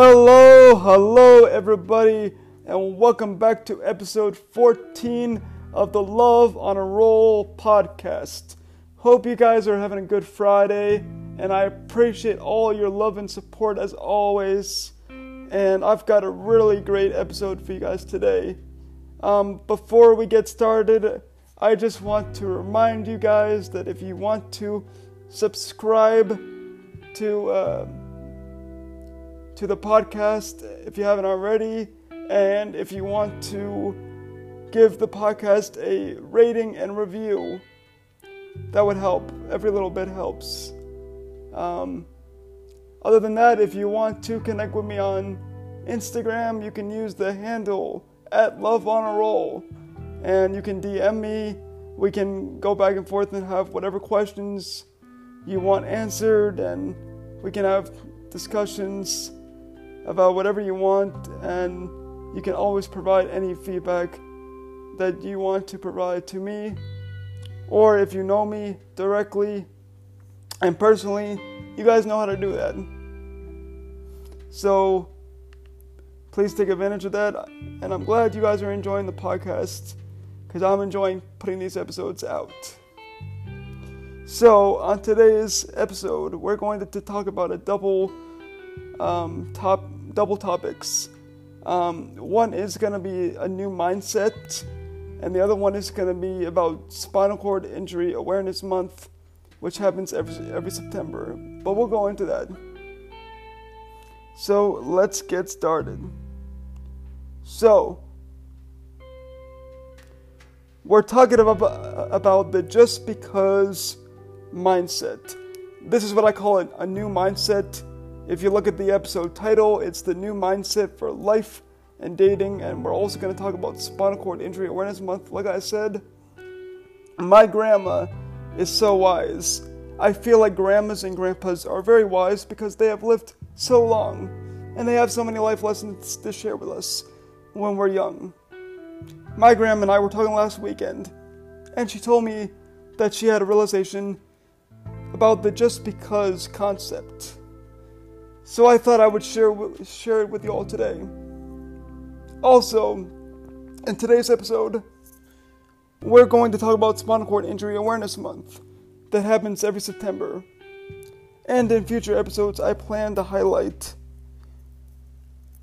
Hello, hello, everybody, and welcome back to episode 14 of the Love on a Roll podcast. Hope you guys are having a good Friday, and I appreciate all your love and support as always. And I've got a really great episode for you guys today. Um, before we get started, I just want to remind you guys that if you want to subscribe to uh, to the podcast if you haven't already, and if you want to give the podcast a rating and review, that would help. Every little bit helps. Um, other than that, if you want to connect with me on Instagram, you can use the handle at Love on a Roll, and you can DM me. We can go back and forth and have whatever questions you want answered, and we can have discussions about whatever you want, and you can always provide any feedback that you want to provide to me. Or if you know me directly and personally, you guys know how to do that. So please take advantage of that. And I'm glad you guys are enjoying the podcast because I'm enjoying putting these episodes out. So, on today's episode, we're going to, talk about a double um, top double topics. Um, one is going to be a new mindset, and the other one is going to be about Spinal Cord Injury Awareness Month, which happens every every September. But we'll go into that. So let's get started. So we're talking about about the just because mindset. This is what I call it, a new mindset if you look at the episode title, it's the new mindset for life and dating, and we're also going to talk about Spinal Cord Injury Awareness Month. Like I said, my grandma is so wise. I feel like grandmas and grandpas are very wise because they have lived so long and they have so many life lessons to share with us when we're young. My grandma and I were talking last weekend, and she told me that she had a realization about the just because concept. So I thought I would share, share it with you all today. Also, in today's episode, we're going to talk about Spinal Cord Injury Awareness Month that happens every September. And in future episodes, I plan to highlight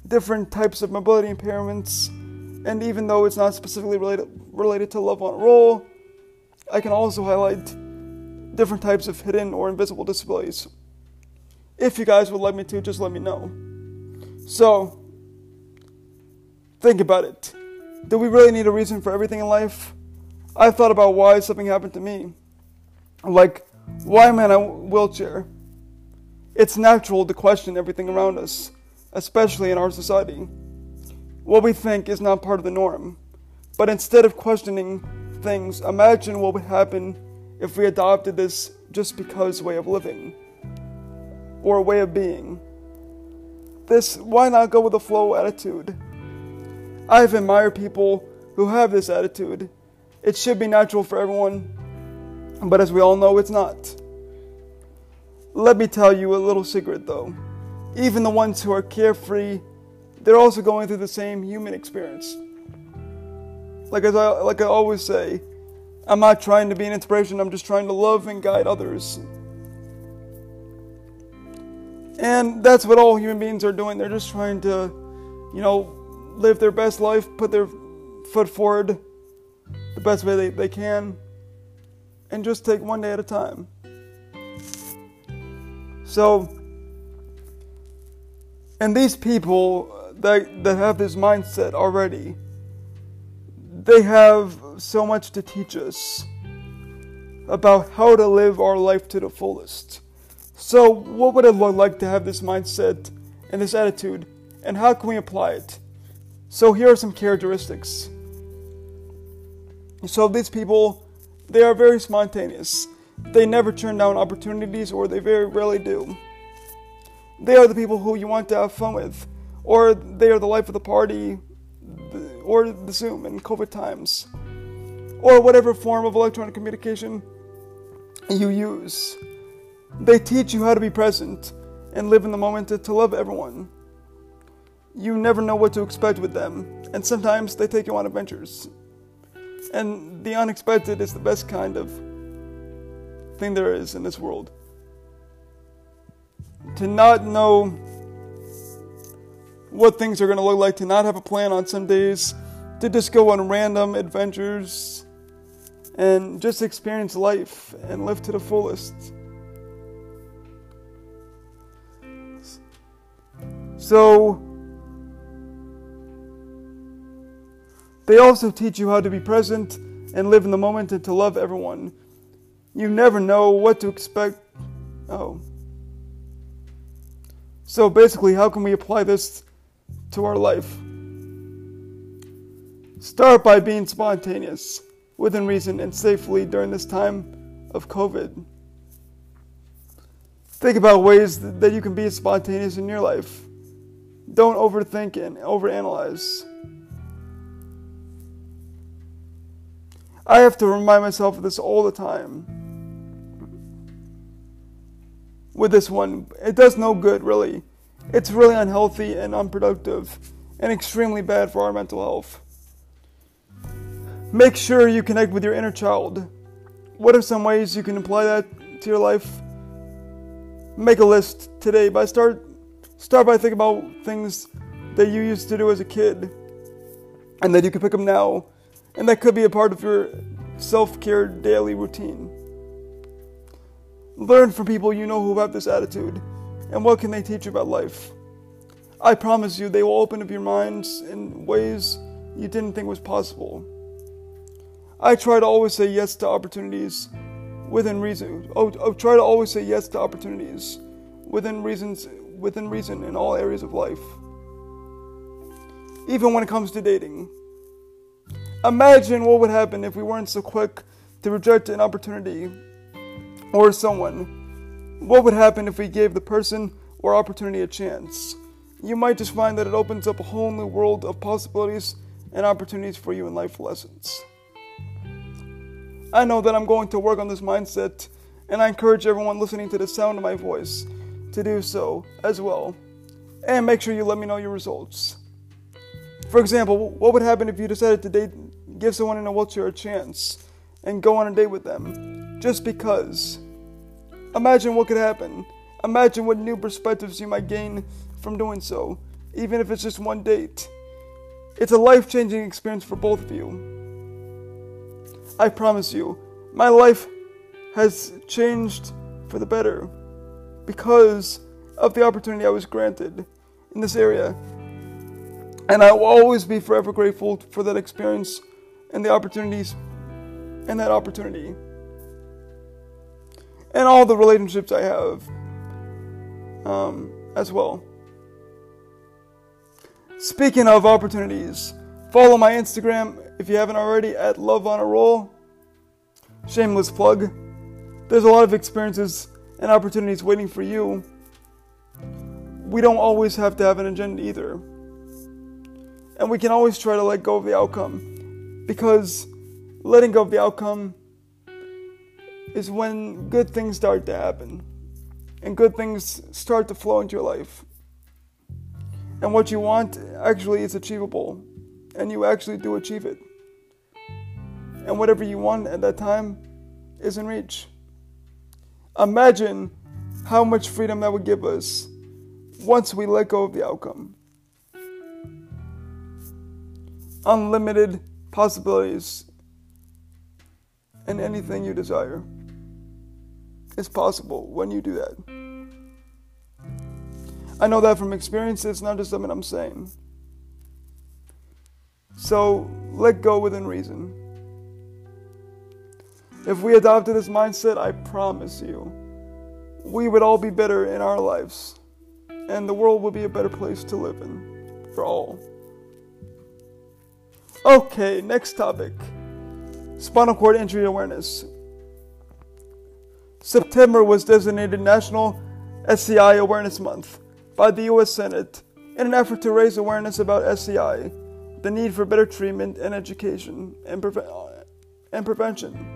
different types of mobility impairments. And even though it's not specifically related, related to Love on a Roll, I can also highlight different types of hidden or invisible disabilities. If you guys would like me to, just let me know. So, think about it. Do we really need a reason for everything in life? I thought about why something happened to me. Like, why am I in a wheelchair? It's natural to question everything around us, especially in our society. What we think is not part of the norm. But instead of questioning things, imagine what would happen if we adopted this just because way of living or a way of being. This why not go with the flow attitude? I've admired people who have this attitude. It should be natural for everyone, but as we all know, it's not. Let me tell you a little secret though. Even the ones who are carefree, they're also going through the same human experience. Like as I like I always say, I'm not trying to be an inspiration, I'm just trying to love and guide others and that's what all human beings are doing. They're just trying to, you know, live their best life, put their foot forward the best way they, they can, and just take one day at a time. So, and these people that, that have this mindset already, they have so much to teach us about how to live our life to the fullest. So, what would it look like to have this mindset and this attitude, and how can we apply it? So, here are some characteristics. So, these people, they are very spontaneous. They never turn down opportunities, or they very rarely do. They are the people who you want to have fun with, or they are the life of the party, or the Zoom in COVID times, or whatever form of electronic communication you use. They teach you how to be present and live in the moment to, to love everyone. You never know what to expect with them, and sometimes they take you on adventures. And the unexpected is the best kind of thing there is in this world. To not know what things are going to look like, to not have a plan on some days, to just go on random adventures and just experience life and live to the fullest. So, they also teach you how to be present and live in the moment and to love everyone. You never know what to expect. Oh. So, basically, how can we apply this to our life? Start by being spontaneous, within reason, and safely during this time of COVID. Think about ways that you can be spontaneous in your life. Don't overthink and overanalyze. I have to remind myself of this all the time. With this one, it does no good, really. It's really unhealthy and unproductive, and extremely bad for our mental health. Make sure you connect with your inner child. What are some ways you can apply that to your life? Make a list today by start Start by thinking about things that you used to do as a kid and that you can pick up now, and that could be a part of your self care daily routine. Learn from people you know who have this attitude, and what can they teach you about life? I promise you, they will open up your minds in ways you didn't think was possible. I try to always say yes to opportunities within reason. Oh, oh try to always say yes to opportunities within reasons within reason in all areas of life, even when it comes to dating. Imagine what would happen if we weren't so quick to reject an opportunity or someone. What would happen if we gave the person or opportunity a chance? You might just find that it opens up a whole new world of possibilities and opportunities for you in life lessons. I know that I'm going to work on this mindset, and I encourage everyone listening to the sound of my voice to do so as well. And make sure you let me know your results. For example, what would happen if you decided to date, give someone in a wheelchair a chance and go on a date with them just because? Imagine what could happen. Imagine what new perspectives you might gain from doing so, even if it's just one date. It's a life changing experience for both of you. I promise you, my life has changed for the better because of the opportunity I was granted in this area. And I will always be forever grateful for that experience and the opportunities and that opportunity. And all the relationships I have um, as well. Speaking of opportunities, follow my Instagram if you haven't already at Love on a Roll. Shameless plug. There's a lot of experiences and opportunities waiting for you, we don't always have to have an agenda either. And we can always try to let go of the outcome because letting go of the outcome is when good things start to happen and good things start to flow into your life. And what you want actually is achievable, and you actually do achieve it. And whatever you want at that time is in reach. Imagine how much freedom that would give us once we let go of the outcome. Unlimited possibilities and anything you desire is possible when you do that. I know that from experience, it's not just something I'm saying. So let go within reason. If we adopted this mindset, I promise you, we would all be better in our lives, and the world would be a better place to live in for all. Okay, next topic spinal cord injury awareness. September was designated National SCI Awareness Month by the US Senate in an effort to raise awareness about SCI, the need for better treatment and education and, preve- and prevention.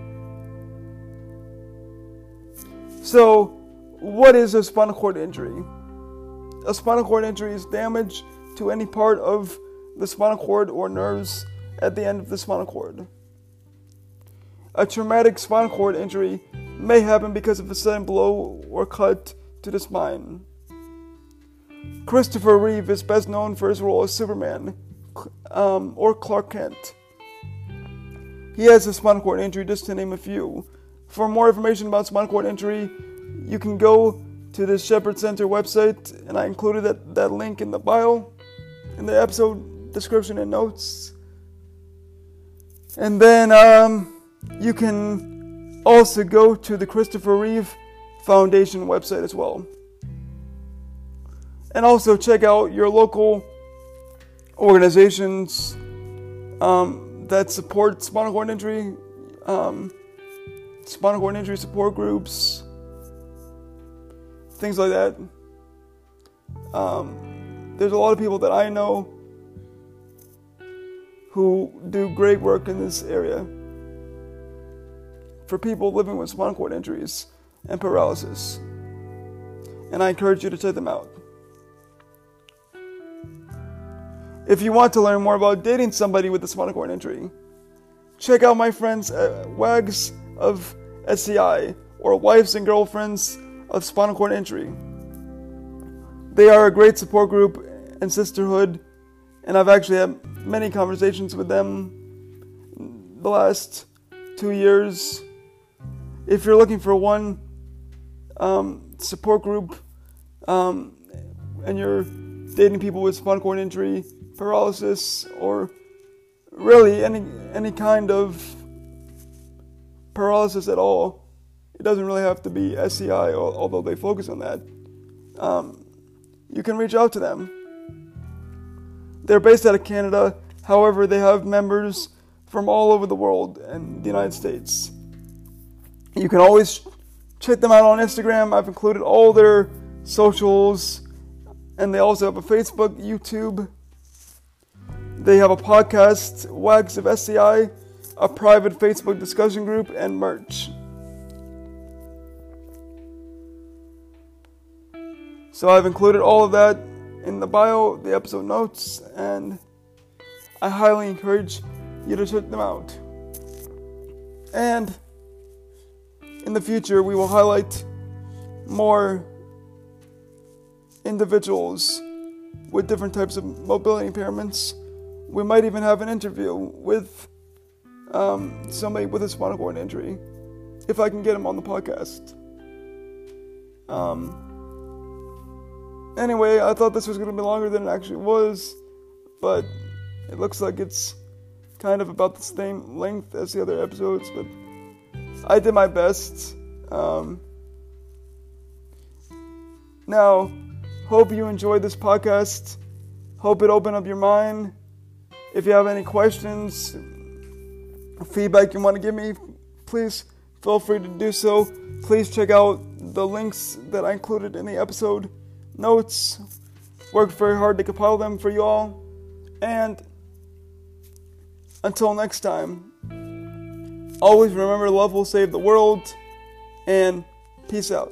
So, what is a spinal cord injury? A spinal cord injury is damage to any part of the spinal cord or nerves at the end of the spinal cord. A traumatic spinal cord injury may happen because of a sudden blow or cut to the spine. Christopher Reeve is best known for his role as Superman um, or Clark Kent. He has a spinal cord injury, just to name a few. For more information about spinal cord injury, you can go to the Shepherd Center website, and I included that, that link in the bio, in the episode description and notes. And then um, you can also go to the Christopher Reeve Foundation website as well. And also check out your local organizations um, that support spinal cord injury, um, spinal cord injury support groups, things like that. Um, there's a lot of people that I know who do great work in this area for people living with spinal cord injuries and paralysis. And I encourage you to check them out. If you want to learn more about dating somebody with a spinal cord injury, check out my friends at WAGs of SCI or Wives and Girlfriends of Spinal Cord Injury. They are a great support group and sisterhood, and I've actually had many conversations with them the last two years. If you're looking for one um, support group um, and you're dating people with spinal cord injury, paralysis, or really any any kind of paralysis at all. It doesn't really have to be SCI, although they focus on that. Um, you can reach out to them. They're based out of Canada, however, they have members from all over the world and the United States. You can always check them out on Instagram. I've included all their socials, and they also have a Facebook, YouTube. They have a podcast, Wags of SCI, a private Facebook discussion group, and merch. So I've included all of that in the bio, the episode notes, and I highly encourage you to check them out. And in the future, we will highlight more individuals with different types of mobility impairments. We might even have an interview with um, somebody with a spinal cord injury, if I can get him on the podcast. Um, anyway, I thought this was going to be longer than it actually was, but it looks like it's kind of about the same length as the other episodes, but I did my best. Um, now, hope you enjoyed this podcast. Hope it opened up your mind. If you have any questions, feedback you want to give me, please feel free to do so. Please check out the links that I included in the episode notes. Worked very hard to compile them for you all. And until next time, always remember love will save the world and peace out.